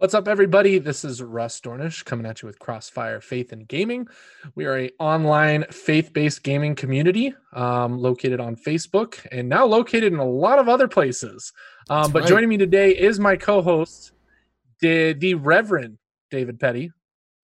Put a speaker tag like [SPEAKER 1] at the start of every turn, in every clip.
[SPEAKER 1] What's up, everybody? This is Russ Dornish coming at you with Crossfire Faith and Gaming. We are a online faith-based gaming community um, located on Facebook and now located in a lot of other places. Um, but
[SPEAKER 2] right.
[SPEAKER 1] joining me today is my co-host, the, the Reverend David Petty.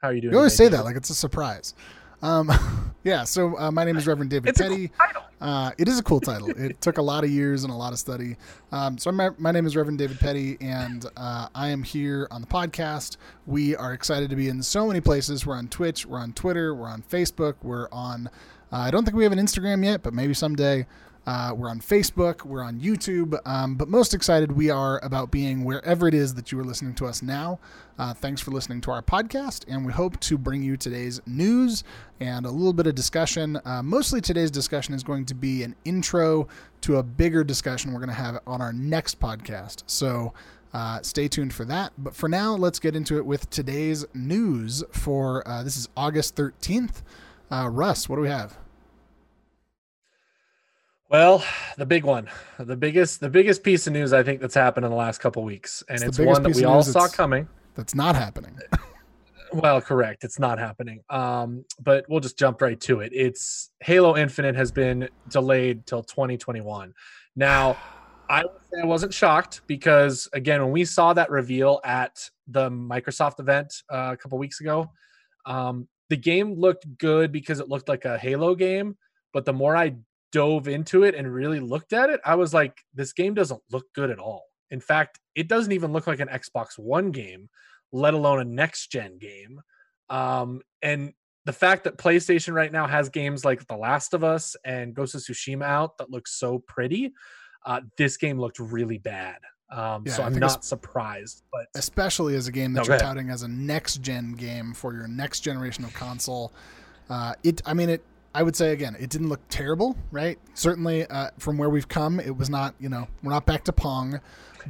[SPEAKER 1] How are you doing?
[SPEAKER 2] You always
[SPEAKER 1] today,
[SPEAKER 2] say
[SPEAKER 1] David?
[SPEAKER 2] that like it's a surprise. Um, yeah, so uh, my name is Reverend David
[SPEAKER 1] It's a
[SPEAKER 2] Petty.
[SPEAKER 1] cool title.
[SPEAKER 2] Uh, it is a cool title. It took a lot of years and a lot of study. Um, so my, my name is Reverend David Petty, and uh, I am here on the podcast. We are excited to be in so many places. We're on Twitch, we're on Twitter, we're on Facebook, we're on. Uh, I don't think we have an Instagram yet, but maybe someday. Uh, we're on Facebook, we're on YouTube, um, but most excited we are about being wherever it is that you are listening to us now. Uh, thanks for listening to our podcast, and we hope to bring you today's news and a little bit of discussion. Uh, mostly today's discussion is going to be an intro to a bigger discussion we're going to have on our next podcast. So uh, stay tuned for that. But for now, let's get into it with today's news for uh, this is August 13th. Uh, Russ, what do we have?
[SPEAKER 1] Well, the big one, the biggest, the biggest piece of news I think that's happened in the last couple weeks, and
[SPEAKER 2] It's
[SPEAKER 1] it's, one that we all saw coming.
[SPEAKER 2] That's not happening.
[SPEAKER 1] Well, correct. It's not happening. Um, but we'll just jump right to it. It's Halo Infinite has been delayed till 2021. Now, I I wasn't shocked because again, when we saw that reveal at the Microsoft event uh, a couple weeks ago, um, the game looked good because it looked like a Halo game. But the more I dove into it and really looked at it, I was like, this game doesn't look good at all. In fact, it doesn't even look like an Xbox One game, let alone a next gen game. Um, and the fact that PlayStation right now has games like The Last of Us and Ghost of Tsushima out that look so pretty, uh, this game looked really bad. Um,
[SPEAKER 2] Yeah,
[SPEAKER 1] so I'm not surprised. But
[SPEAKER 2] especially as a game that
[SPEAKER 1] No,
[SPEAKER 2] you're touting as a next gen game for your next generation of console. Uh, it, I mean, it. I would say again, it didn't look terrible, right? Certainly, uh, from where we've come, it was not. You know, we're not back to Pong,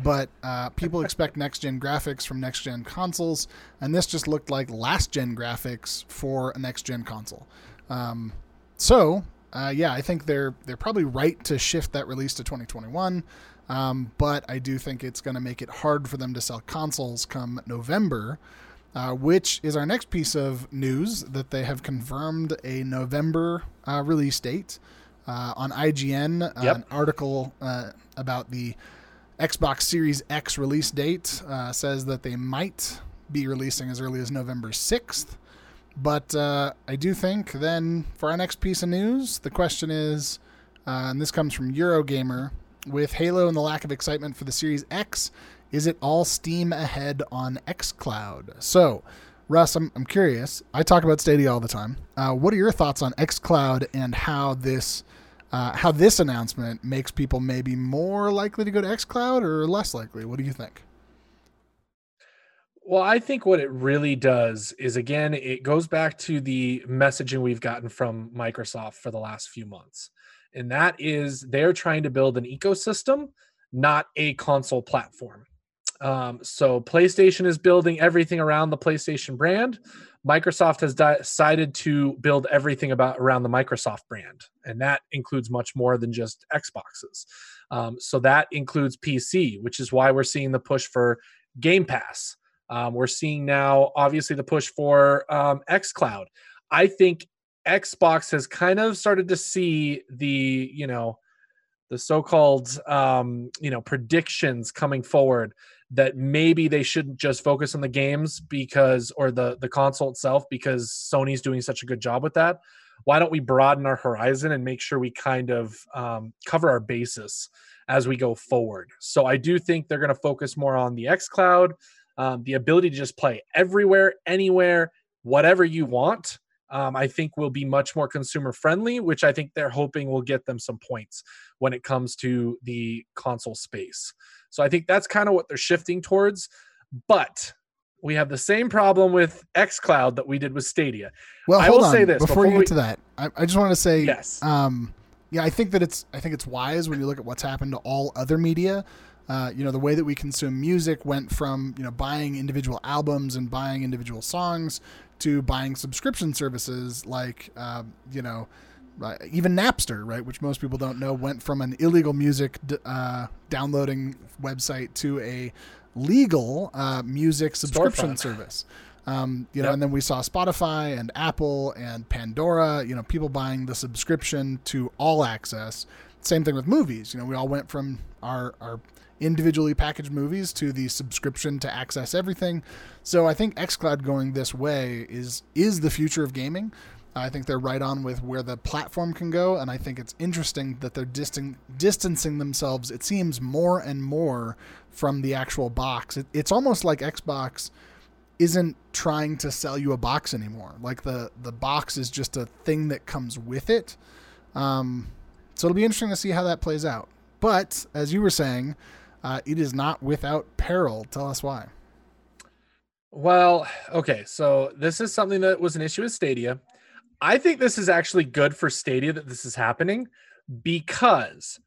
[SPEAKER 2] but uh, people expect next gen graphics from next gen consoles, and this just looked like last gen graphics for a next gen console. Um, so, uh, yeah, I think they're they're probably right to shift that release to 2021. Um, but I do think it's going to make it hard for them to sell consoles come November, uh, which is our next piece of news that they have confirmed a November uh, release date. Uh, on IGN, uh,
[SPEAKER 1] Yep.
[SPEAKER 2] an article uh, about the Xbox Series X release date uh, says that they might be releasing as early as November 6th. But uh, I do think then for our next piece of news, the question is, uh, and this comes from Eurogamer, with Halo and the lack of excitement for the Series X, is it all steam ahead on xCloud? So, Russ, I'm, I'm curious. I talk about Stadia all the time. Uh, what are your thoughts on xCloud and how this uh, how this announcement makes people maybe more likely to go to xCloud or less likely? What do you think?
[SPEAKER 1] Well, I think what it really does is again, it goes back to the messaging we've gotten from Microsoft for the last few months. And that is they're trying to build an ecosystem, not a console platform. Um, so PlayStation is building everything around the PlayStation brand. Microsoft has decided to build everything about around the Microsoft brand, and that includes much more than just Xboxes. Um, so that includes PC, which is why we're seeing the push for Game Pass. Um, we're seeing now, obviously, the push for um, xCloud. I think Xbox has kind of started to see the, you know, the so-called, um, you know, predictions coming forward that maybe they shouldn't just focus on the games because, or the the console itself, because Sony's doing such a good job with that. Why don't we broaden our horizon and make sure we kind of um, cover our basis as we go forward? So I do think they're going to focus more on the xCloud um, the ability to just play everywhere, anywhere, whatever you want. Um, I think will be much more consumer friendly, which I think they're hoping will get them some points when it comes to the console space. So I think that's kind of what they're shifting towards. But we have the same problem with xCloud that we did with Stadia.
[SPEAKER 2] Well,
[SPEAKER 1] I will
[SPEAKER 2] on.
[SPEAKER 1] say this
[SPEAKER 2] before,
[SPEAKER 1] before
[SPEAKER 2] you get to that. I, I just want to say,
[SPEAKER 1] Yes.
[SPEAKER 2] um, yeah, I think that it's I think it's wise when you look at what's happened to all other media. Uh, you know, the way that we consume music went from you know buying individual albums and buying individual songs to buying subscription services like uh, you know uh, even Napster, right, which most people don't know, went from an illegal music d- uh, downloading website to a legal uh, music subscription
[SPEAKER 1] Storefront.
[SPEAKER 2] service. Um, you know,
[SPEAKER 1] Yep.
[SPEAKER 2] and then we saw Spotify and Apple and Pandora. You know, people buying the subscription to all access. Same thing with movies. You know, we all went from our our individually packaged movies to the subscription to access everything. So I think XCloud going this way is is the future of gaming. I think they're right on with where the platform can go, and I think it's interesting that they're distan- distancing themselves. It seems more and more from the actual box. It, it's almost like Xbox isn't trying to sell you a box anymore. Like the the box is just a thing that comes with it. Um, so it'll be interesting to see how that plays out. But as you were saying, uh, it is not without peril. Tell us why.
[SPEAKER 1] Well, okay, so this is something that was an issue with Stadia. I think this is actually good for Stadia that this is happening because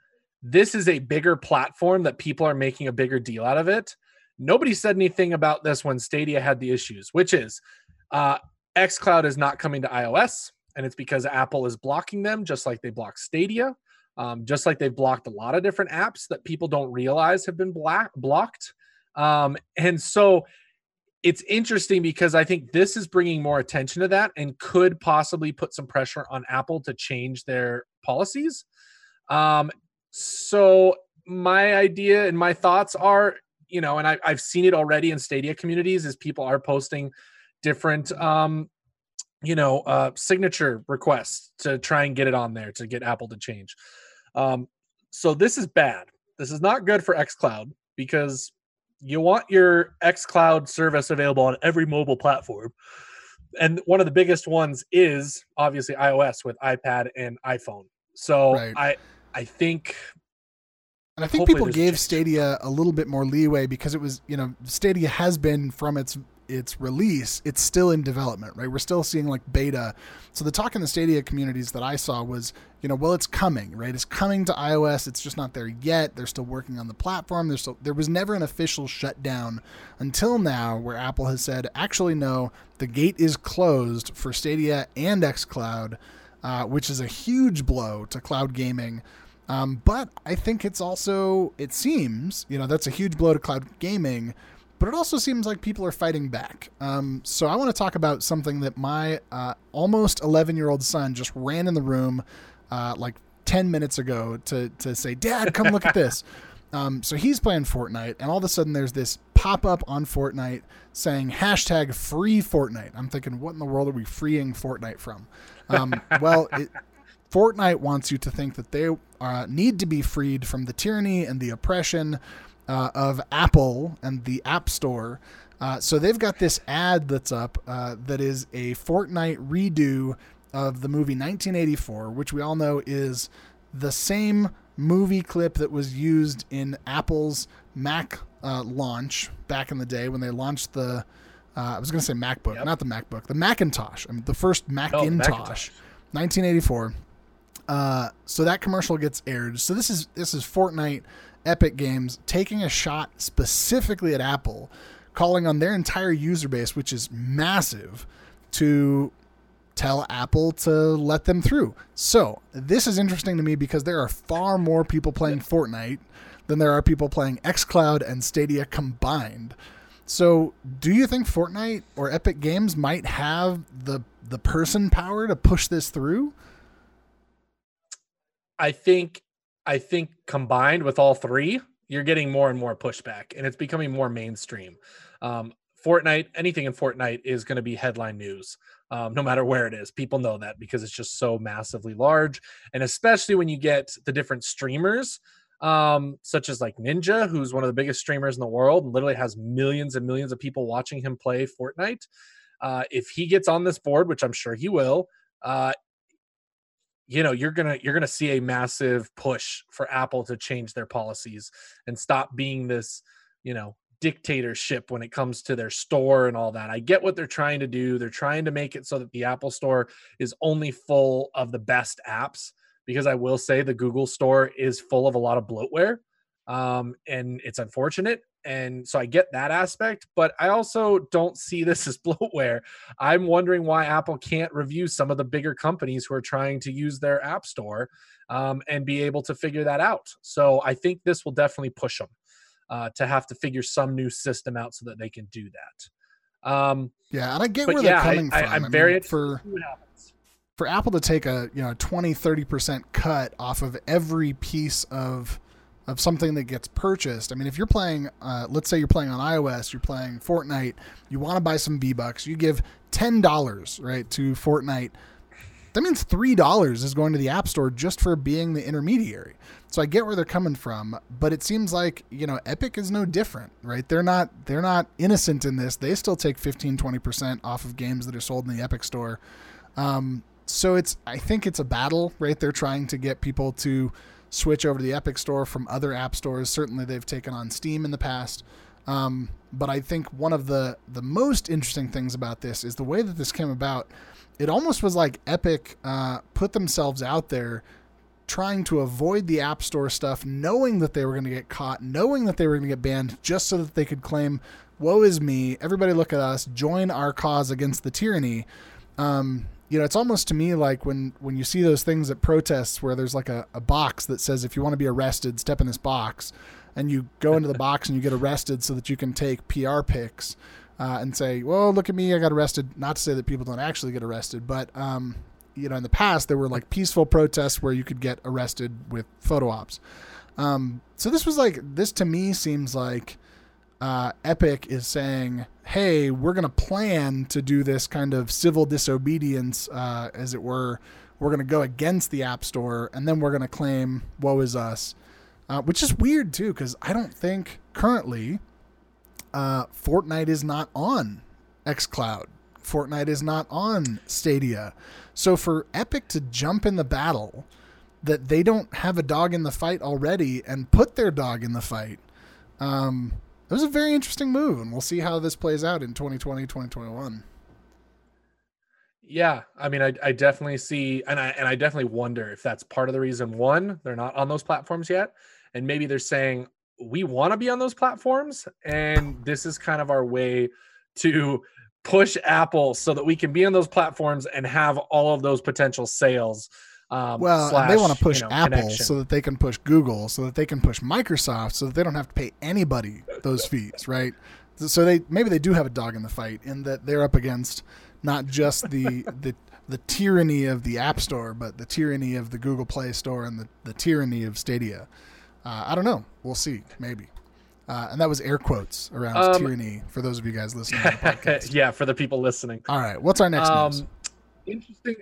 [SPEAKER 1] this is a bigger platform that people are making a bigger deal out of it. Nobody said anything about this when Stadia had the issues, which is uh, xCloud is not coming to iOS, and it's because Apple is blocking them, just like they block Stadia, um, just like they've blocked a lot of different apps that people don't realize have been black- blocked. Um, and so it's interesting because I think this is bringing more attention to that and could possibly put some pressure on Apple to change their policies. Um, so my idea and my thoughts are, you know, and I, I've seen it already in Stadia communities, is people are posting different, um, you know, uh, signature requests to try and get it on there to get Apple to change. Um, so this is bad. This is not good for XCloud because you want your xCloud service available on every mobile platform. And one of the biggest ones is obviously iOS with iPad and iPhone. So
[SPEAKER 2] Right.
[SPEAKER 1] I I think
[SPEAKER 2] And I think
[SPEAKER 1] Hopefully
[SPEAKER 2] people gave. Stadia a little bit more leeway because it was, you know, Stadia has been from its its release, it's still in development, right? We're still seeing like beta. So the talk in the Stadia communities that I saw was, you know, well, it's coming, right? It's coming to iOS. It's just not there yet. They're still working on the platform. There's still, there was never an official shutdown until now, where Apple has said, actually, no, the gate is closed for Stadia and XCloud, uh, which is a huge blow to cloud gaming. Um, but I think it's also, it seems, you know, that's a huge blow to cloud gaming, but it also seems like people are fighting back. Um, so I want to talk about something that my uh, almost 11 year old son just ran in the room uh, like 10 minutes ago to, to say, Dad, come look at this. Um, so he's playing Fortnite, and all of a sudden there's this pop up on Fortnite saying hashtag free Fortnite. I'm thinking, what in the world are we freeing Fortnite from? Um, well, it, Fortnite wants you to think that they uh, need to be freed from the tyranny and the oppression uh, of Apple and the App Store. Uh, so they've got this ad that's up uh, that is a Fortnite redo of the movie 1984, which we all know is the same movie clip that was used in Apple's Mac uh, launch back in the day when they launched the. Uh, I was going to say MacBook,
[SPEAKER 1] Yep.
[SPEAKER 2] not the MacBook, the Macintosh. I mean, the first
[SPEAKER 1] oh,
[SPEAKER 2] Macintosh.
[SPEAKER 1] Macintosh.
[SPEAKER 2] 1984. Uh, so that commercial gets aired. So this is this is Fortnite, Epic Games taking a shot specifically at Apple, calling on their entire user base, which is massive, to tell Apple to let them through. So this is interesting to me because there are far more people playing Fortnite than there are people playing XCloud and Stadia combined. So, do you think Fortnite or Epic Games might have the the person power to push this through?
[SPEAKER 1] I think I think combined with all three, you're getting more and more pushback, and it's becoming more mainstream. Um, Fortnite, anything in Fortnite is going to be headline news, um, no matter where it is. People know that because it's just so massively large, and especially when you get the different streamers, um, such as like Ninja, who's one of the biggest streamers in the world, and literally has millions and millions of people watching him play Fortnite. Uh, if he gets on this board, which I'm sure he will, uh, you know you're gonna you're gonna see a massive push for apple to change their policies and stop being this you know dictatorship when it comes to their store and all that. I get what they're trying to do. They're trying to make it so that the apple store is only full of the best apps because i will say the google store is full of a lot of bloatware um, and it's unfortunate and so i get that aspect but i also don't see this as bloatware I'm wondering why Apple can't review some of the bigger companies who are trying to use their app store um, and be able to figure that out. So I think this will definitely push them. uh, to have to figure some new system out so that they can do that. Um,
[SPEAKER 2] yeah, and I get where yeah, they're coming
[SPEAKER 1] I,
[SPEAKER 2] from.
[SPEAKER 1] I, am very mean, for
[SPEAKER 2] for Apple to take a you know 20 30% cut off of every piece of of something that gets purchased. I mean, if you're playing, uh, let's say you're playing on iOS, you're playing Fortnite, you want to buy some V Bucks, you give ten dollars right to Fortnite. That means three dollars is going to the App Store just for being the intermediary. So I get where they're coming from, but it seems like you know Epic is no different, right? They're not they're not innocent in this. They still take 15 20 percent off of games that are sold in the Epic Store. Um, so it's I think it's a battle, right? They're trying to get people to switch over to the Epic Store from other app stores. Certainly, they've taken on Steam in the past. Um, but I think one of the the most interesting things about this is the way that this came about. It almost was like Epic uh, put themselves out there trying to avoid the App Store stuff, knowing that they were going to get caught, knowing that they were going to get banned, just so that they could claim, "Woe is me! Everybody, look at us! Join our cause against the tyranny." Um, you know, it's almost to me like when when you see those things at protests where there's like a, a box that says if you want to be arrested, step in this box, and you go into the box and you get arrested so that you can take PR pics uh, and say, well, look at me, I got arrested. Not to say that people don't actually get arrested, but um, you know, in the past there were like peaceful protests where you could get arrested with photo ops. Um, so this was like this to me seems like uh, Epic is saying, hey, we're going to plan to do this kind of civil disobedience, uh, as it were. We're going to go against the App Store, and then we're going to claim, woe is us. Uh, which is weird, too, because I don't think currently uh, Fortnite is not on xCloud. Fortnite is not on Stadia. So for Epic to jump in the battle that they don't have a dog in the fight already and put their dog in the fight, um, it was a very interesting move, and we'll see how this plays out in 2020, 2021.
[SPEAKER 1] Yeah, I mean, I, I definitely see, and I and I definitely wonder if that's part of the reason. One, they're not on those platforms yet, and maybe they're saying we want to be on those platforms, and this is kind of our way to push Apple so that we can be on those platforms and have all of those potential sales
[SPEAKER 2] um, well, slash, they want to push you know, Apple connection. so that they can push Google, so that they can push Microsoft, so that they don't have to pay anybody those fees, right? So they maybe they do have a dog in the fight in that they're up against not just the the the tyranny of the App Store, but the tyranny of the Google Play Store and the, the tyranny of Stadia. Uh, I don't know. We'll see. Maybe. Uh, and that was air quotes around um, tyranny for those of you guys listening to the podcast.
[SPEAKER 1] yeah, for the people listening.
[SPEAKER 2] All right. What's our next um, news?
[SPEAKER 1] Interesting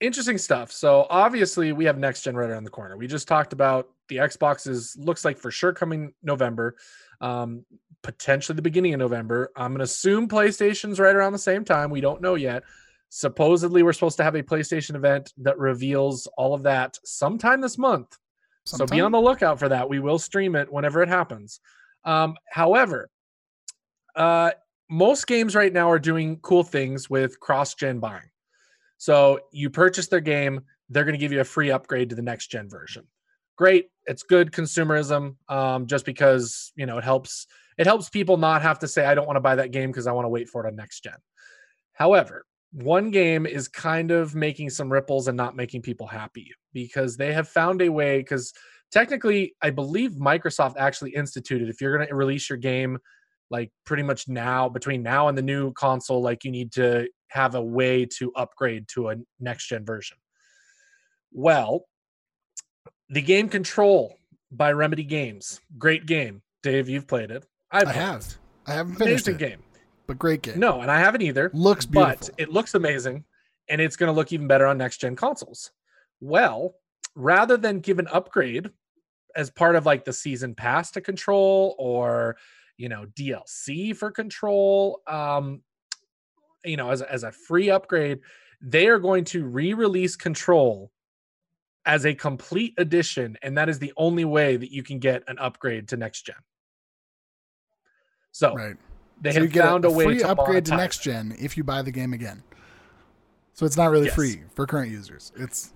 [SPEAKER 1] interesting stuff. So obviously we have next gen right around the corner. We just talked about the Xbox is looks like for sure coming November, um, potentially the beginning of November. I'm gonna assume PlayStation's right around the same time. We don't know yet. Supposedly we're supposed to have a PlayStation event that reveals all of that sometime this month. Sometime? So be on the lookout for that. We will stream it whenever it happens. Um, however, uh, most games right now are doing cool things with cross gen buying. So you purchase their game, they're going to give you a free upgrade to the next gen version. Great, it's good consumerism. Um, just because you know it helps it helps people not have to say I don't want to buy that game because I want to wait for it on next gen. However, one game is kind of making some ripples and not making people happy because they have found a way because technically i believe microsoft actually instituted if you're going to release your game like pretty much now between now and the new console like you need to have a way to upgrade to a next gen version. Well the game control by remedy games. Great game. Dave you've played it.
[SPEAKER 2] I've i have it. i haven't finished amazing it, game. but great game.
[SPEAKER 1] No and i haven't either
[SPEAKER 2] looks beautiful.
[SPEAKER 1] but it looks amazing and it's going to look even better on next gen consoles. Well rather than give an upgrade as part of like the season pass to control or you know DLC for Control, um, you know, as a, as a free upgrade, they are going to re-release Control as a complete edition, and that is the only way that you can get an upgrade to next gen. So
[SPEAKER 2] right.
[SPEAKER 1] they so have found a, a, way
[SPEAKER 2] free
[SPEAKER 1] to
[SPEAKER 2] upgrade to next gen if you buy the game again. So it's not really yes. free for current users. It's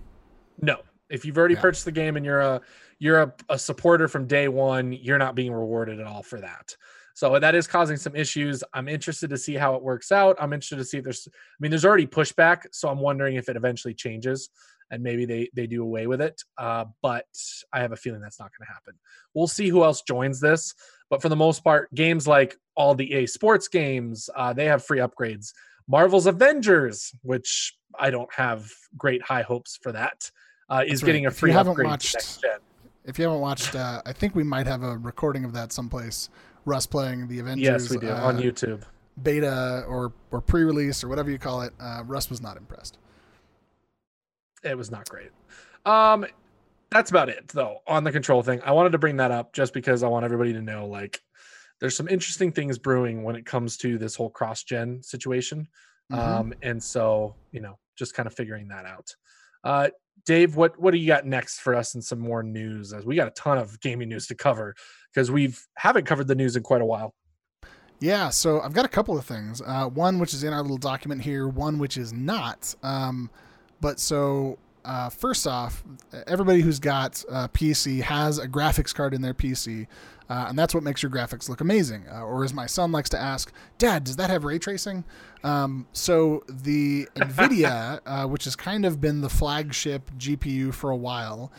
[SPEAKER 1] no. If you've already yeah. purchased the game and you're a you're a, a supporter from day one, you're not being rewarded at all for that. So that is causing some issues. I'm interested to see how it works out. I'm interested to see if there's, I mean, there's already pushback. So I'm wondering if it eventually changes and maybe they, they do away with it. Uh, but I have a feeling that's not going to happen. We'll see who else joins this. But for the most part, games like all the EA Sports games, uh, they have free upgrades. Marvel's Avengers, which I don't have great high hopes for that, uh, is
[SPEAKER 2] right.
[SPEAKER 1] getting a free
[SPEAKER 2] If you haven't
[SPEAKER 1] upgrade
[SPEAKER 2] watched-
[SPEAKER 1] next gen.
[SPEAKER 2] If you haven't watched, uh, I think we might have a recording of that someplace. Russ playing the Avengers
[SPEAKER 1] Yes, we do
[SPEAKER 2] uh,
[SPEAKER 1] on YouTube.
[SPEAKER 2] beta or or pre-release or whatever you call it. Uh, Russ was not impressed.
[SPEAKER 1] It was not great. Um, that's about it though on the control thing. I wanted to bring that up just because I want everybody to know like there's some interesting things brewing when it comes to this whole cross gen situation.
[SPEAKER 2] Mhm.
[SPEAKER 1] Um, and so you know, just kind of figuring that out. Uh, Dave, what what do you got next for us and some more news? As we got a ton of gaming news to cover because we've haven't covered the news in quite a while.
[SPEAKER 2] Yeah, so I've got a couple of things. Uh, one which is in our little document here, one which is not. Um, but so uh, first off, everybody who's got a PC has a graphics card in their PC, uh, and that's what makes your graphics look amazing. Uh, or as my son likes to ask, Dad, does that have ray tracing? Um, so the NVIDIA, uh, which has kind of been the flagship GPU for a while,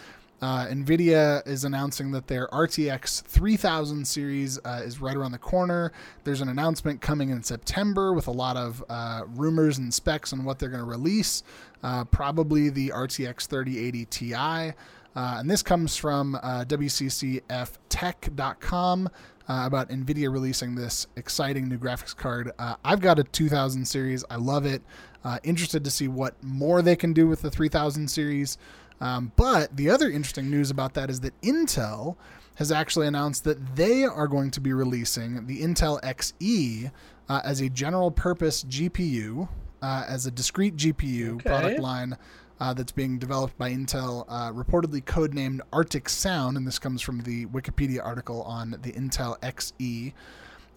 [SPEAKER 2] uh, NVIDIA is announcing that their RTX 3000 series uh, is right around the corner. There's an announcement coming in September with a lot of uh, rumors and specs on what they're going to release. Uh, probably the RTX 3080 Ti. Uh, and this comes from uh, WCCFtech.com uh, about NVIDIA releasing this exciting new graphics card. Uh, I've got a 2000 series. I love it. Uh, interested to see what more they can do with the 3000 series. Um, but the other interesting news about that is that Intel has actually announced that they are going to be releasing the Intel XE uh, as a general purpose GPU, uh, as a discrete GPU
[SPEAKER 1] Okay.
[SPEAKER 2] product line uh, that's being developed by Intel, uh, reportedly codenamed Arctic Sound. And this comes from the Wikipedia article on the Intel XE.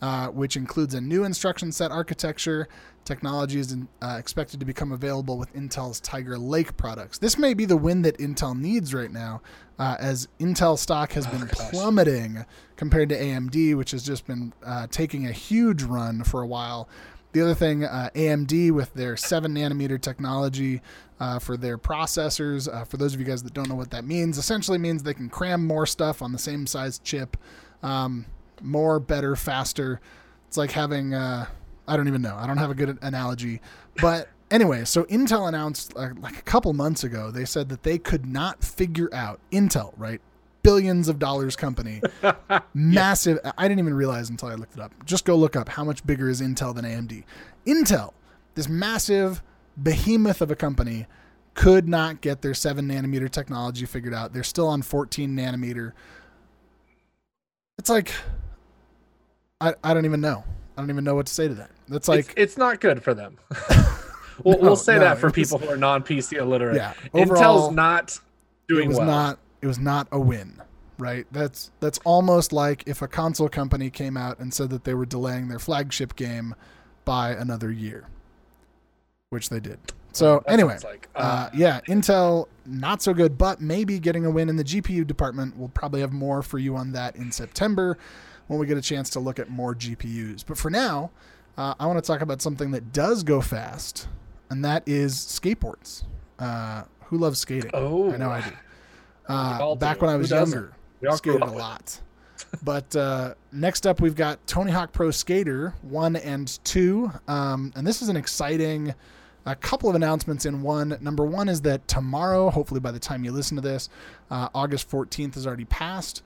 [SPEAKER 2] Uh, which includes a new instruction set architecture. Technology is uh, expected to become available with Intel's Tiger Lake products. This may be the win that Intel needs right now, uh, as Intel stock has been
[SPEAKER 1] gosh.
[SPEAKER 2] plummeting compared to AMD, which has just been uh, taking a huge run for a while. The other thing, uh, AMD with their 7 nanometer technology uh, for their processors, uh, for those of you guys that don't know what that means, essentially means they can cram more stuff on the same size chip. Um, more, better, faster. It's like having, uh, I don't even know. I don't have a good analogy. But anyway, so Intel announced uh, like a couple months ago, they said that they could not figure out, Intel, right? Billions of dollars company, massive. I didn't even realize until I looked it up. Just go look up how much bigger is Intel than AMD. Intel, this massive behemoth of a company, could not get their 7 nanometer technology figured out. They're still on 14 nanometer. It's like, I, I don't even know. I don't even know what to say to that. That's like,
[SPEAKER 1] it's, it's not good for them. we'll,
[SPEAKER 2] No,
[SPEAKER 1] we'll say
[SPEAKER 2] no,
[SPEAKER 1] that for
[SPEAKER 2] it was-
[SPEAKER 1] people who are non PC illiterate.
[SPEAKER 2] yeah. Overall,
[SPEAKER 1] Intel's not doing
[SPEAKER 2] it was
[SPEAKER 1] well.
[SPEAKER 2] not it was not a win right that's that's almost like if a console company came out and said that they were delaying their flagship game by another year which they did so
[SPEAKER 1] That
[SPEAKER 2] anyway
[SPEAKER 1] like,
[SPEAKER 2] uh, yeah intel not so good but maybe getting a win in the gpu department we'll probably have more for you on that in september when we get a chance to look at more gpus but for now uh, i want to talk about something that does go fast and that is skateboards uh, who loves skating
[SPEAKER 1] Oh.
[SPEAKER 2] i know i do uh, back when I was younger,
[SPEAKER 1] We all grew
[SPEAKER 2] skated a
[SPEAKER 1] up with it.
[SPEAKER 2] lot. but uh, next up, we've got Tony Hawk Pro Skater 1 and 2. Um, and this is an exciting a couple of announcements in one. Number one is that tomorrow, hopefully by the time you listen to this, uh, August 14th has already passed.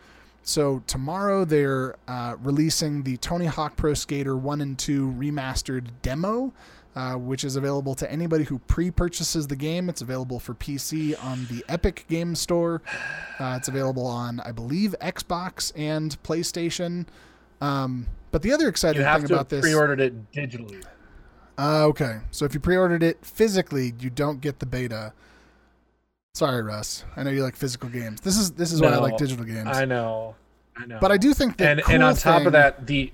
[SPEAKER 2] So tomorrow they're uh, releasing the Tony Hawk Pro Skater 1 and 2 remastered demo, uh, which is available to anybody who pre-purchases the game. It's available for PC on the Epic Game Store. Uh, it's available on, I believe, Xbox and PlayStation. Um, but the other exciting thing about
[SPEAKER 1] have
[SPEAKER 2] this,
[SPEAKER 1] pre-ordered it digitally.
[SPEAKER 2] uh, okay, so if you pre-ordered it physically, you don't get the beta. Sorry, Russ. I know you like physical games. This is this is why I like digital games.
[SPEAKER 1] I know, I know.
[SPEAKER 2] but I do think that
[SPEAKER 1] and and on top
[SPEAKER 2] thing,
[SPEAKER 1] of that, the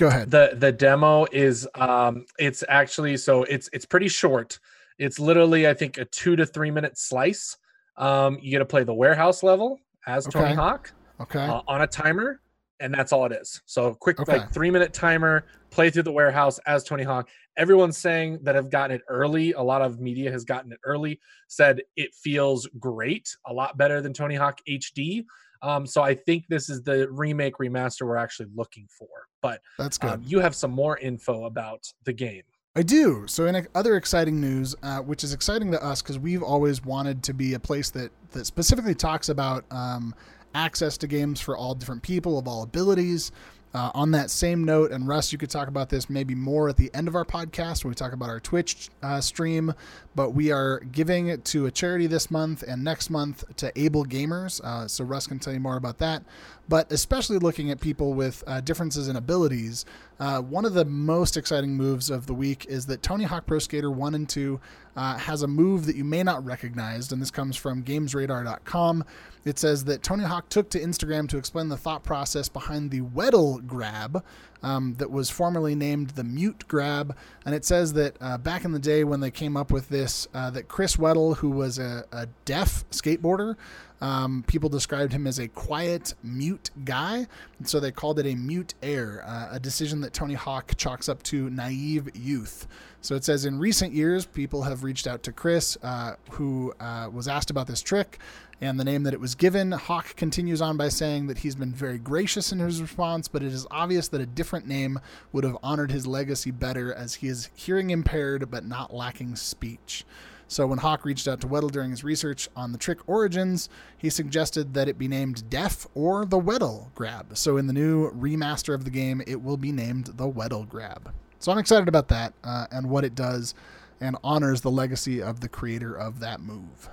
[SPEAKER 2] go ahead.
[SPEAKER 1] the the demo is um it's actually so it's it's pretty short it's literally i think a two to three minute slice um you get to play the warehouse level as tony
[SPEAKER 2] Okay.
[SPEAKER 1] hawk
[SPEAKER 2] Okay.
[SPEAKER 1] uh, on a timer and that's all it is so quick
[SPEAKER 2] Okay.
[SPEAKER 1] like three minute timer play through the warehouse as tony hawk everyone's saying that have gotten it early a lot of media has gotten it early said it feels great a lot better than tony hawk hd Um, so I think this is the remake remaster we're actually looking for. But
[SPEAKER 2] That's good.
[SPEAKER 1] um, you have some more info about the game.
[SPEAKER 2] I do. So, in other exciting news, uh, which is exciting to us because we've always wanted to be a place that that specifically talks about um, access to games for all different people of all abilities. Uh, on that same note, and Russ, you could talk about this maybe more at the end of our podcast when we talk about our Twitch uh, stream. But we are giving it to a charity this month and next month to Able Gamers. Uh, so Russ can tell you more about that. But especially looking at people with uh, differences in abilities, uh, one of the most exciting moves of the week is that Tony Hawk Pro Skater 1 and 2 uh, has a move that you may not recognize, and this comes from GamesRadar.com. It says that Tony Hawk took to Instagram to explain the thought process behind the Weddle grab um, that was formerly named the Mute grab. And it says that uh, back in the day when they came up with this, uh, that Chris Weddle, who was a, a deaf skateboarder, um, people described him as a quiet, mute guy. So they called it a mute air, uh, a decision that Tony Hawk chalks up to naive youth. So it says in recent years, people have reached out to Chris, uh, who uh, was asked about this trick and the name that it was given. Hawk continues on by saying that he's been very gracious in his response, but it is obvious that a different name would have honored his legacy better as he is hearing impaired but not lacking speech. So when Hawk reached out to Weddle during his research on the trick origins, he suggested that it be named Deaf or the Weddle Grab. So in the new remaster of the game, it will be named the Weddle Grab. So I'm excited about that uh, and what it does and honors the legacy of the creator of that move.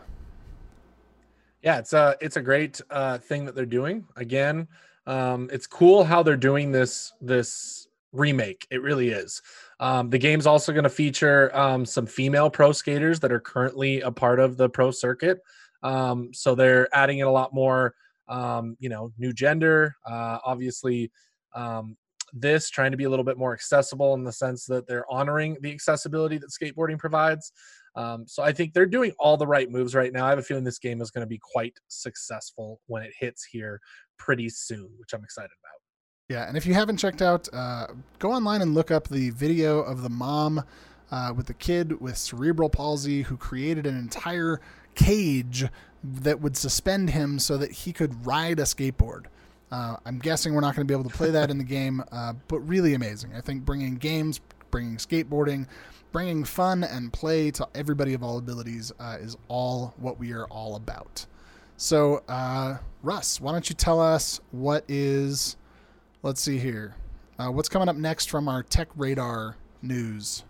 [SPEAKER 1] Yeah, it's a it's a great uh, thing that they're doing. Again, um, it's cool how they're doing this this remake. It really is. Um, the game's also going to feature um, some female pro skaters that are currently a part of the pro circuit. Um, so they're adding in a lot more, um, you know, new gender. Uh, obviously, um, this trying to be a little bit more accessible in the sense that they're honoring the accessibility that skateboarding provides. Um, so I think they're doing all the right moves right now. I have a feeling this game is going to be quite successful when it hits here pretty soon, which I'm excited about.
[SPEAKER 2] Yeah, and if you haven't checked out, uh, go online and look up the video of the mom uh, with the kid with cerebral palsy who created an entire cage that would suspend him so that he could ride a skateboard. Uh, I'm guessing we're not going to be able to play that in the game, uh, but really amazing. I think bringing games, bringing skateboarding, bringing fun and play to everybody of all abilities uh, is all what we are all about. So, uh, Russ, why don't you tell us what is, let's see here, uh, what's coming up next from our Tech Radar news?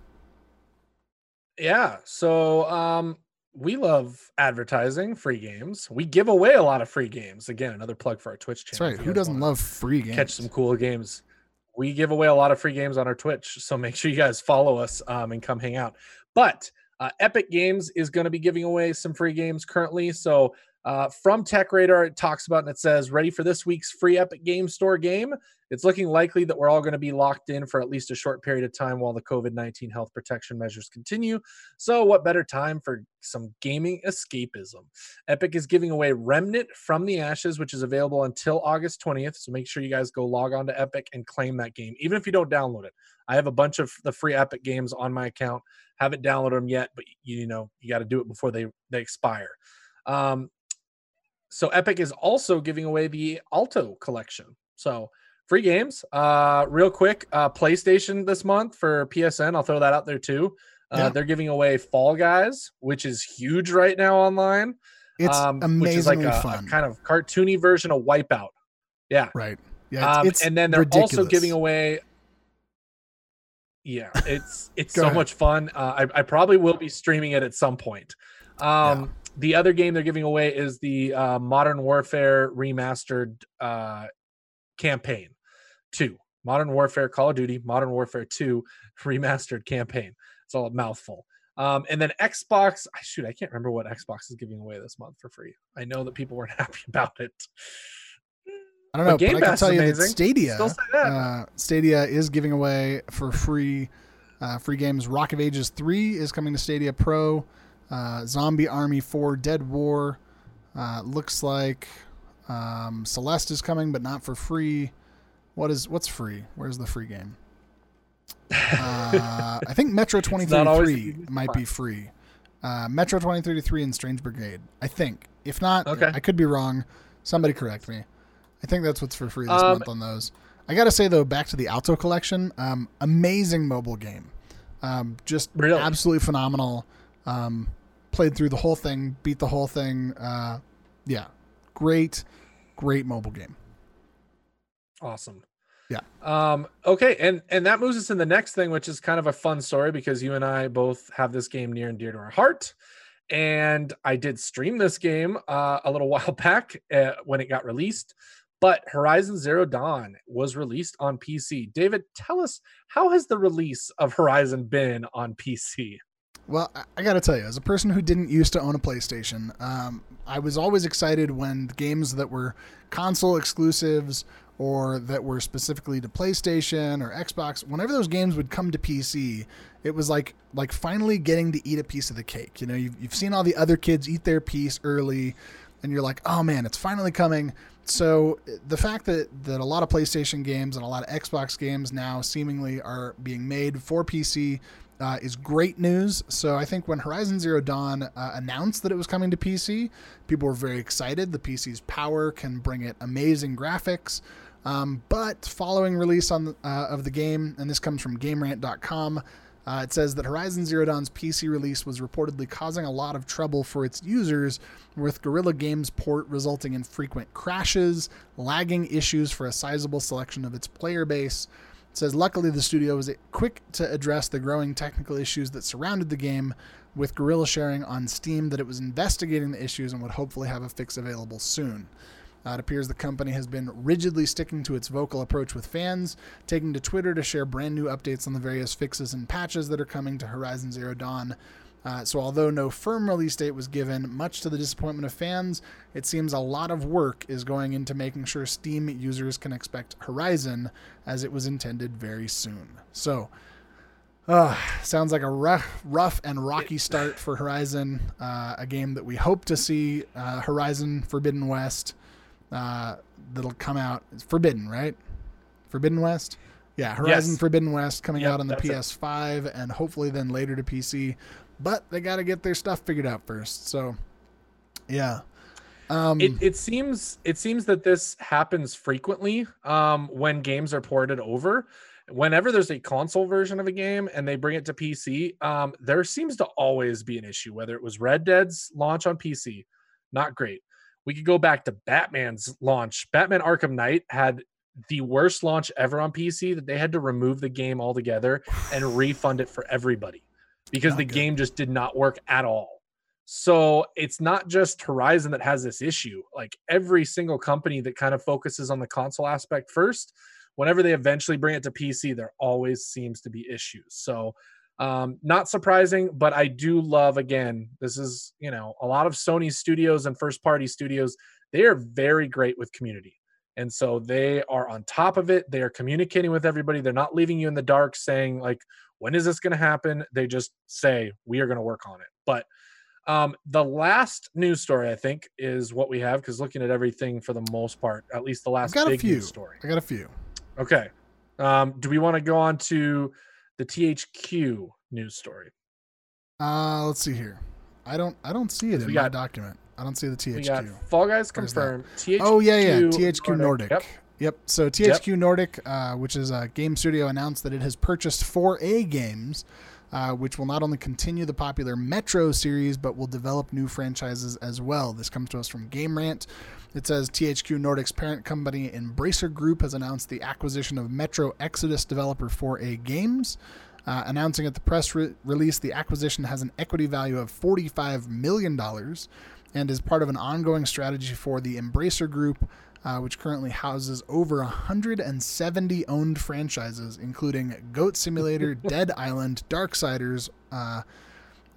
[SPEAKER 1] Yeah. So, um, we love advertising free games. We give away a lot of free games. Again, another plug for our Twitch channel.
[SPEAKER 2] That's right. Who doesn't love free games?
[SPEAKER 1] Catch some cool games. We give away a lot of free games on our Twitch, so make sure you guys follow us um, and come hang out. But uh, Epic Games is going to be giving away some free games currently. So uh, from Tech Radar, it talks about and it says, ready for this week's free Epic Game Store game. It's looking likely that we're all going to be locked in for at least a short period of time while the COVID 19 health protection measures continue. So, what better time for some gaming escapism? Epic is giving away Remnant from the Ashes, which is available until August 20th. So, make sure you guys go log on to Epic and claim that game, even if you don't download it. I have a bunch of the free Epic games on my account. Haven't downloaded them yet, but you know, you got to do it before they, they expire. Um, so Epic is also giving away the Alto collection. So free games. Uh, real quick, uh, PlayStation this month for PSN. I'll throw that out there too. Uh, yeah. They're giving away Fall Guys, which is huge right now online.
[SPEAKER 2] It's um, amazingly
[SPEAKER 1] like a,
[SPEAKER 2] fun.
[SPEAKER 1] A kind of cartoony version of Wipeout. Yeah.
[SPEAKER 2] Right. Yeah. It's,
[SPEAKER 1] um,
[SPEAKER 2] it's
[SPEAKER 1] and then they're
[SPEAKER 2] ridiculous.
[SPEAKER 1] also giving away. Yeah, it's it's so ahead. much fun. Uh, I, I probably will be streaming it at some point. Um, yeah the other game they're giving away is the uh, Modern Warfare remastered uh, campaign two. Modern Warfare Call of Duty Modern Warfare 2 remastered campaign. It's all a mouthful. Um, and then Xbox, shoot, I can't remember what Xbox is giving away this month for free. I know that people weren't happy about it.
[SPEAKER 2] I don't know, but, Game but I can tell you amazing. that Stadia, that. Uh, Stadia is giving away for free uh, free games. Rock of Ages 3 is coming to Stadia Pro. Uh, Zombie Army 4 Dead War. Uh, looks like um, Celeste is coming, but not for free. What is what's free? Where's the free game? Uh, I think Metro 2033 might be free. Uh, Metro 2033 and Strange Brigade. I think. If not,
[SPEAKER 1] okay.
[SPEAKER 2] I could be wrong. Somebody correct me. I think that's what's for free this um, month on those. I got to say though, back to the Alto collection, um, amazing mobile game, um, just really? absolutely phenomenal. Um, played through the whole thing, beat the whole thing. Uh, yeah, great, great mobile game.
[SPEAKER 1] Awesome.
[SPEAKER 2] Yeah.
[SPEAKER 1] Um, okay, and and that moves us in the next thing, which is kind of a fun story because you and I both have this game near and dear to our heart. And I did stream this game uh, a little while back uh, when it got released. But Horizon Zero Dawn was released on PC. David, tell us how has the release of Horizon been on PC?
[SPEAKER 2] Well, I got to tell you, as a person who didn't used to own a PlayStation, um, I was always excited when games that were console exclusives or that were specifically to PlayStation or Xbox, whenever those games would come to PC, it was like like finally getting to eat a piece of the cake. You know, you've, you've seen all the other kids eat their piece early, and you're like, oh man, it's finally coming. So the fact that that a lot of PlayStation games and a lot of Xbox games now seemingly are being made for PC uh, is great news. So I think when Horizon Zero Dawn uh, announced that it was coming to PC, people were very excited. The PC's power can bring it amazing graphics. Um, but following release on uh, of the game, and this comes from GameRant.com, uh, it says that Horizon Zero Dawn's PC release was reportedly causing a lot of trouble for its users, with Guerrilla Games' port resulting in frequent crashes, lagging issues for a sizable selection of its player base. Says luckily the studio was quick to address the growing technical issues that surrounded the game, with Guerrilla sharing on Steam that it was investigating the issues and would hopefully have a fix available soon. Uh, it appears the company has been rigidly sticking to its vocal approach with fans, taking to Twitter to share brand new updates on the various fixes and patches that are coming to Horizon Zero Dawn. Uh, so, although no firm release date was given, much to the disappointment of fans, it seems a lot of work is going into making sure Steam users can expect Horizon as it was intended very soon. So, uh, sounds like a rough, rough and rocky start for Horizon, uh, a game that we hope to see uh, Horizon Forbidden West uh, that'll come out. Forbidden, right? Forbidden West. Yeah, Horizon yes. Forbidden West coming yep, out on the PS5 it. and hopefully then later to PC. But they got to get their stuff figured out first. So, yeah.
[SPEAKER 1] Um, it, it seems it seems that this happens frequently um, when games are ported over. Whenever there's a console version of a game and they bring it to PC, um, there seems to always be an issue. Whether it was Red Dead's launch on PC, not great we could go back to Batman's launch. Batman Arkham Knight had the worst launch ever on PC that they had to remove the game altogether and refund it for everybody because not the good. game just did not work at all. So it's not just Horizon that has this issue. Like every single company that kind of focuses on the console aspect first, whenever they eventually bring it to PC, there always seems to be issues. So um, not surprising, but I do love again. This is you know a lot of Sony studios and first party studios. They are very great with community, and so they are on top of it. They are communicating with everybody. They're not leaving you in the dark, saying like, "When is this going to happen?" They just say, "We are going to work on it." But um, the last news story I think is what we have because looking at everything for the most part, at least the last
[SPEAKER 2] got
[SPEAKER 1] big
[SPEAKER 2] a few.
[SPEAKER 1] news story.
[SPEAKER 2] I got a few.
[SPEAKER 1] Okay. Um, do we want to go on to the THQ news story?
[SPEAKER 2] Uh, let's see here. I don't I don't see it in we got, my document. I don't see the THQ. We got
[SPEAKER 1] Fall Guys confirmed.
[SPEAKER 2] THQ oh yeah, yeah. THQ Nordic. Nordic. Yep. Yep. So THQ yep. Nordic, uh, which is a game studio, announced that it has purchased 4A Games, uh, which will not only continue the popular Metro series, but will develop new franchises as well. This comes to us from Game Rant. It says THQ Nordic's parent company Embracer Group has announced the acquisition of Metro Exodus developer 4A Games. Uh, announcing at the press re- release the acquisition has an equity value of $45 million and is part of an ongoing strategy for the Embracer Group, uh, which currently houses over 170 owned franchises, including Goat Simulator, Dead Island, Darksiders, uh,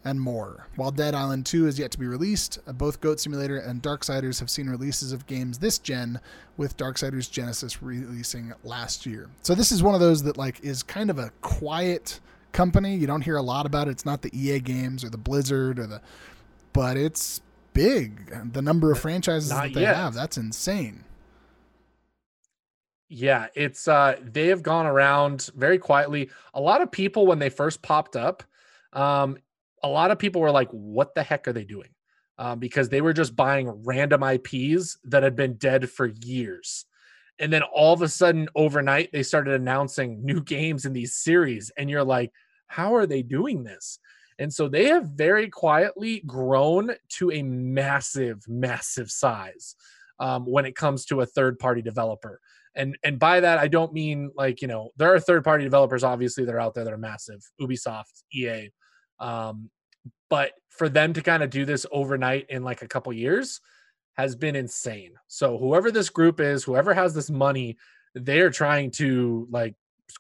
[SPEAKER 2] and more. While Dead Island 2 is yet to be released, uh, both Goat Simulator and Darksiders have seen releases of games this gen, with Darksiders Genesis releasing last year. So this is one of those that like is kind of a quiet company. You don't hear a lot about it. It's not the EA games or the Blizzard or the but it's big. The number of franchises not that they yet. have, that's insane.
[SPEAKER 1] Yeah, it's uh they have gone around very quietly. A lot of people when they first popped up, um, a lot of people were like, what the heck are they doing? um, because they were just buying random IPs that had been dead for years. And then all of a sudden, overnight, they started announcing new games in these series. And you're like, how are they doing this? And so they have very quietly grown to a massive, massive size um, when it comes to a third party developer. And and by that I don't mean like you know there are third party developers obviously that are out there that are massive, Ubisoft, EA, um, but for them to kind of do this overnight in like a couple years has been insane. So whoever this group is, whoever has this money, they're trying to like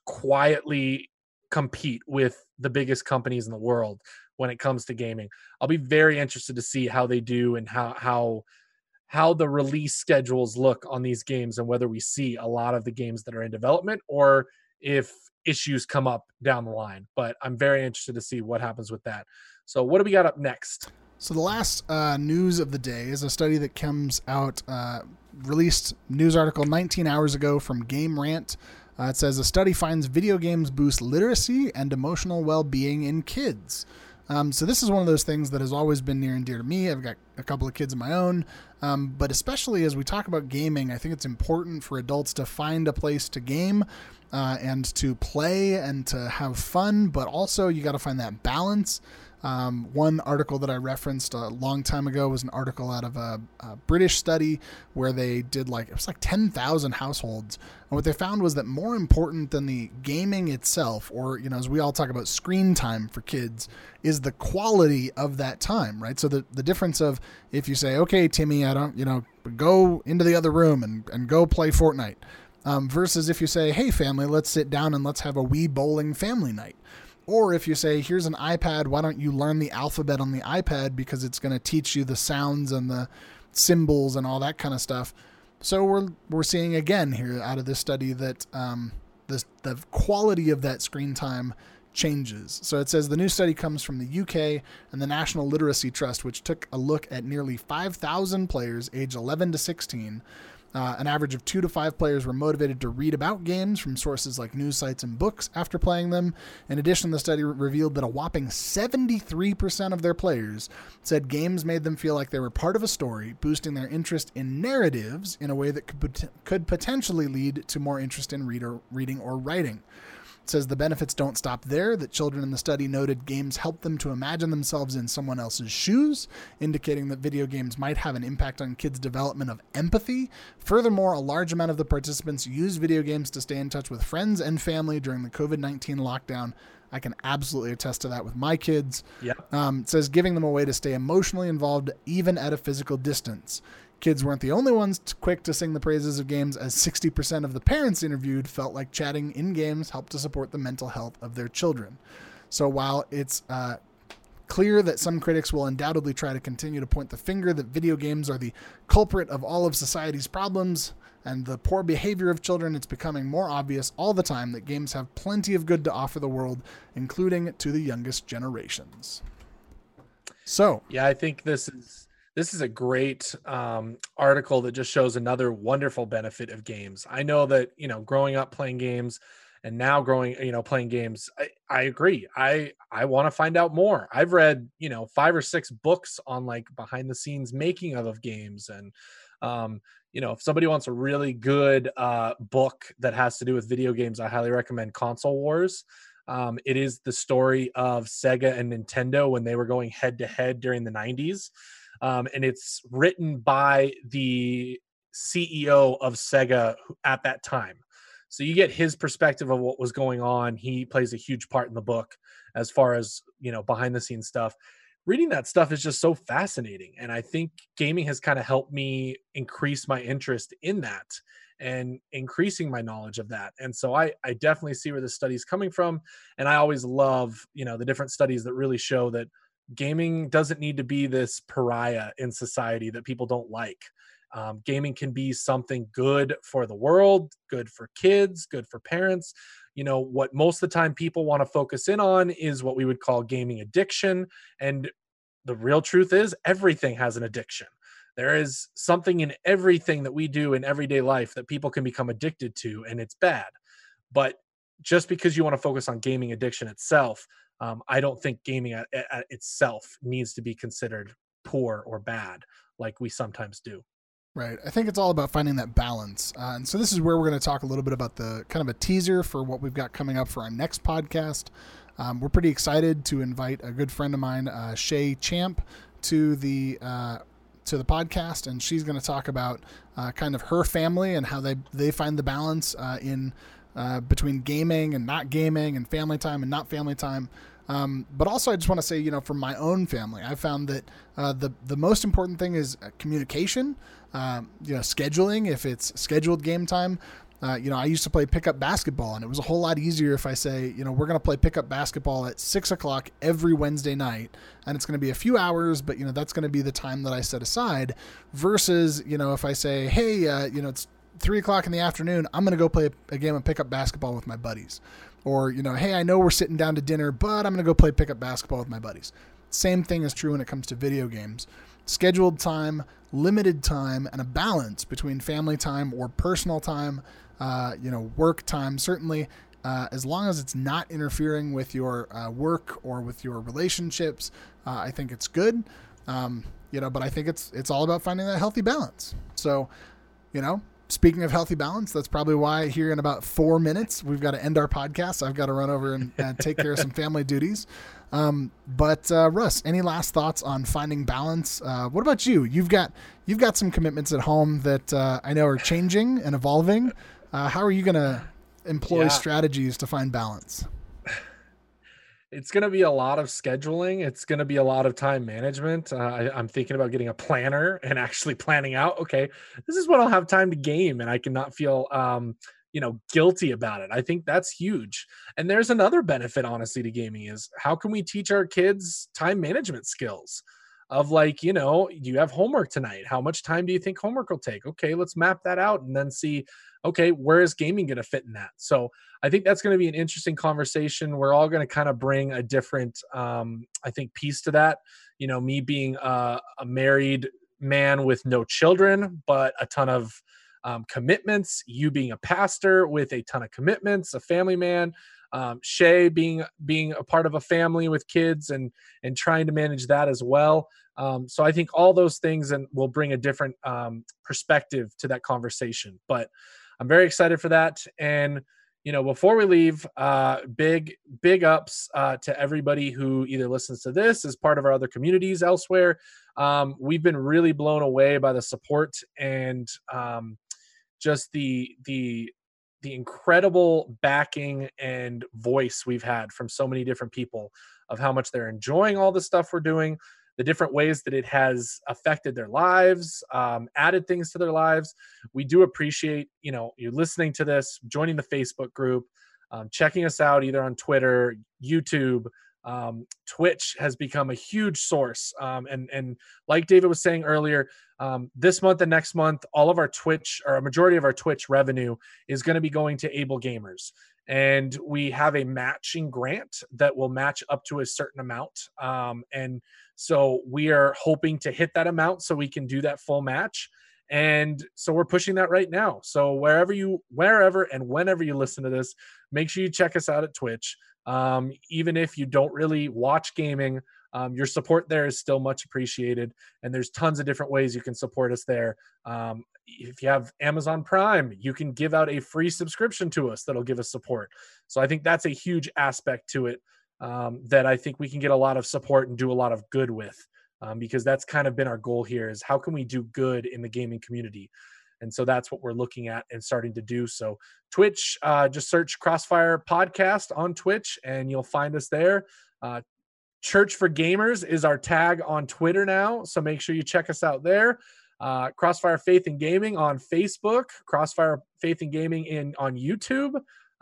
[SPEAKER 1] quietly compete with the biggest companies in the world when it comes to gaming. I'll be very interested to see how they do and how how how the release schedules look on these games and whether we see a lot of the games that are in development or if issues come up down the line. But I'm very interested to see what happens with that. So, what do we got up next?
[SPEAKER 2] So, the last uh, news of the day is a study that comes out, uh, released news article 19 hours ago from Game Rant. Uh, it says a study finds video games boost literacy and emotional well being in kids. Um, so this is one of those things that has always been near and dear to me. I've got a couple of kids of my own, um, but especially as we talk about gaming, I think it's important for adults to find a place to game uh, and to play and to have fun, but also you got to find that balance. Um, one article that I referenced a long time ago was an article out of a, a British study where they did like, it was like 10,000 households. And what they found was that more important than the gaming itself, or, you know, as we all talk about screen time for kids, is the quality of that time, right? So the, the difference of if you say, okay, Timmy, I don't, you know, go into the other room and, and go play Fortnite. Um, versus if you say, hey, family, let's sit down and let's have a Wii bowling family night or if you say, here's an iPad, why don't you learn the alphabet on the iPad because it's going to teach you the sounds and the symbols and all that kind of stuff. So we're we're seeing again here out of this study that um, the the quality of that screen time changes. So it says the new study comes from the UK and the National Literacy Trust, which took a look at nearly 5,000 players age 11 to 16 uh, an average of two to five players were motivated to read about games from sources like news sites and books after playing them. In addition, the study revealed that a whopping 73% of their players said games made them feel like they were part of a story, boosting their interest in narratives in a way that could, could potentially lead to more interest in reader, reading or writing says the benefits don't stop there, that children in the study noted games help them to imagine themselves in someone else's shoes, indicating that video games might have an impact on kids' development of empathy. Furthermore, a large amount of the participants used video games to stay in touch with friends and family during the COVID 19 lockdown. I can absolutely attest to that with my kids.
[SPEAKER 1] Yeah.
[SPEAKER 2] Um, says giving them a way to stay emotionally involved even at a physical distance. Kids weren't the only ones quick to sing the praises of games, as 60% of the parents interviewed felt like chatting in games helped to support the mental health of their children. So while it's uh, clear that some critics will undoubtedly try to continue to point the finger that video games are the culprit of all of society's problems and the poor behavior of children, it's becoming more obvious all the time that games have plenty of good to offer the world, including to the youngest generations. So,
[SPEAKER 1] yeah, I think this is this is a great um, article that just shows another wonderful benefit of games. I know that you know, growing up playing games and now growing, you know, playing games, I, I agree. I I want to find out more. I've read you know five or six books on like behind the scenes making of, of games and um, you know if somebody wants a really good uh, book that has to do with video games i highly recommend console wars um, it is the story of sega and nintendo when they were going head to head during the 90s um, and it's written by the CEO of Sega at that time. So you get his perspective of what was going on. He plays a huge part in the book as far as, you know, behind the scenes stuff. Reading that stuff is just so fascinating. And I think gaming has kind of helped me increase my interest in that and increasing my knowledge of that. And so I, I definitely see where the study is coming from. And I always love, you know, the different studies that really show that gaming doesn't need to be this pariah in society that people don't like. Um, gaming can be something good for the world, good for kids, good for parents. You know, what most of the time people want to focus in on is what we would call gaming addiction. And the real truth is, everything has an addiction. There is something in everything that we do in everyday life that people can become addicted to, and it's bad. But just because you want to focus on gaming addiction itself um, I don't think gaming at, at, itself needs to be considered poor or bad like we sometimes do.
[SPEAKER 2] Right. I think it's all about finding that balance. Uh, and so this is where we're going to talk a little bit about the kind of a teaser for what we've got coming up for our next podcast. Um, we're pretty excited to invite a good friend of mine, uh, Shay Champ, to the uh, to the podcast, and she's going to talk about uh, kind of her family and how they they find the balance uh, in uh, between gaming and not gaming, and family time and not family time. Um, but also, I just want to say, you know, from my own family, I found that uh, the the most important thing is uh, communication. Um, you know, scheduling. If it's scheduled game time, uh, you know, I used to play pickup basketball, and it was a whole lot easier if I say, you know, we're going to play pickup basketball at six o'clock every Wednesday night, and it's going to be a few hours, but you know, that's going to be the time that I set aside. Versus, you know, if I say, hey, uh, you know, it's three o'clock in the afternoon, I'm going to go play a game of pickup basketball with my buddies, or you know, hey, I know we're sitting down to dinner, but I'm going to go play pickup basketball with my buddies. Same thing is true when it comes to video games. Scheduled time, limited time, and a balance between family time or personal time uh, you know, work time. Certainly, uh, as long as it's not interfering with your uh, work or with your relationships, uh, I think it's good. Um, you know, but I think it's it's all about finding that healthy balance. So, you know, speaking of healthy balance, that's probably why here in about four minutes we've got to end our podcast. I've got to run over and, and take care of some family duties. Um, but uh, Russ, any last thoughts on finding balance? Uh, what about you? You've got you've got some commitments at home that uh, I know are changing and evolving. Uh, how are you going to employ yeah. strategies to find balance?
[SPEAKER 1] It's going to be a lot of scheduling. It's going to be a lot of time management. Uh, I, am thinking about getting a planner and actually planning out. Okay, this is when I'll have time to game, and I can not feel, um, you know, guilty about it. I think that's huge. And there's another benefit, honestly, to gaming is how can we teach our kids time management skills? of like, you know, you have homework tonight. How much time do you think homework will take? Okay, let's map that out and then see, okay, where is gaming going to fit in that? So I think that's going to be an interesting conversation. We're all going to kind of bring a different, um, I think, piece to that. You know, me being a, a married man with no children, but a ton of um, commitments. You being a pastor with a ton of commitments, a family man um, Shay being being a part of a family with kids and and trying to manage that as well. Um, so I think all those things and will bring a different um, perspective to that conversation. But I'm very excited for that. And you know, before we leave, uh, big big ups uh, to everybody who either listens to this as part of our other communities elsewhere. Um, we've been really blown away by the support and um, just the the the incredible backing and voice we've had from so many different people of how much they're enjoying all the stuff we're doing the different ways that it has affected their lives um, added things to their lives we do appreciate you know you listening to this joining the facebook group um, checking us out either on twitter youtube um, Twitch has become a huge source. Um, and and like David was saying earlier, um, this month and next month, all of our Twitch or a majority of our Twitch revenue is going to be going to Able Gamers. And we have a matching grant that will match up to a certain amount. Um, and so we are hoping to hit that amount so we can do that full match and so we're pushing that right now so wherever you wherever and whenever you listen to this make sure you check us out at twitch um, even if you don't really watch gaming, um, your support there is still much appreciated. And there's tons of different ways you can support us there. Um, if you have Amazon Prime, you can give out a free subscription to us that'll give us support. So I think that's a huge aspect to it um, that I think we can get a lot of support and do a lot of good with. Um, because that's kind of been our goal here is how can we do good in the gaming community and so that's what we're looking at and starting to do. So, Twitch, uh, just search Crossfire Podcast on Twitch and you'll find us there. Uh, Church for Gamers is our tag on Twitter now. So, make sure you check us out there. Uh, Crossfire Faith and Gaming on Facebook, Crossfire Faith and Gaming in on YouTube.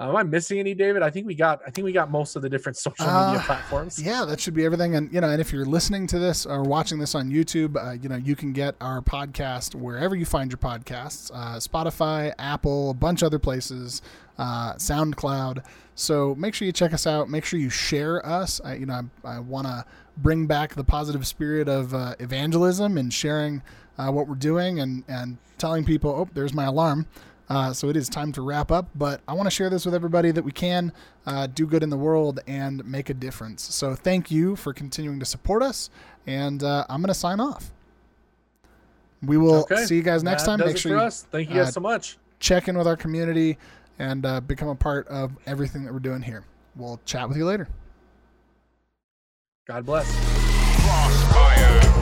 [SPEAKER 1] Uh, am I missing any, David? I think we got. I think we got most of the different social media uh, platforms.
[SPEAKER 2] Yeah, that should be everything. And you know, and if you're listening to this or watching this on YouTube, uh, you know, you can get our podcast wherever you find your podcasts: uh, Spotify, Apple, a bunch of other places, uh, SoundCloud. So make sure you check us out. Make sure you share us. I, you know, I, I want to bring back the positive spirit of uh, evangelism and sharing what we're doing and and telling people. Oh, there's my alarm Uh, so it is time to wrap up, but I want to share this with everybody that we can uh, do good in the world and make a difference. So thank you for continuing to support us, and uh, I'm going to sign off. We will
[SPEAKER 1] Okay.
[SPEAKER 2] see you guys next
[SPEAKER 1] That
[SPEAKER 2] time.
[SPEAKER 1] does
[SPEAKER 2] Make
[SPEAKER 1] it
[SPEAKER 2] sure
[SPEAKER 1] for
[SPEAKER 2] you
[SPEAKER 1] us. Thank you guys
[SPEAKER 2] uh,
[SPEAKER 1] so much.
[SPEAKER 2] check in with our community and uh, become a part of everything that we're doing here. We'll chat with you later.
[SPEAKER 1] God bless.
[SPEAKER 3] Crossfire.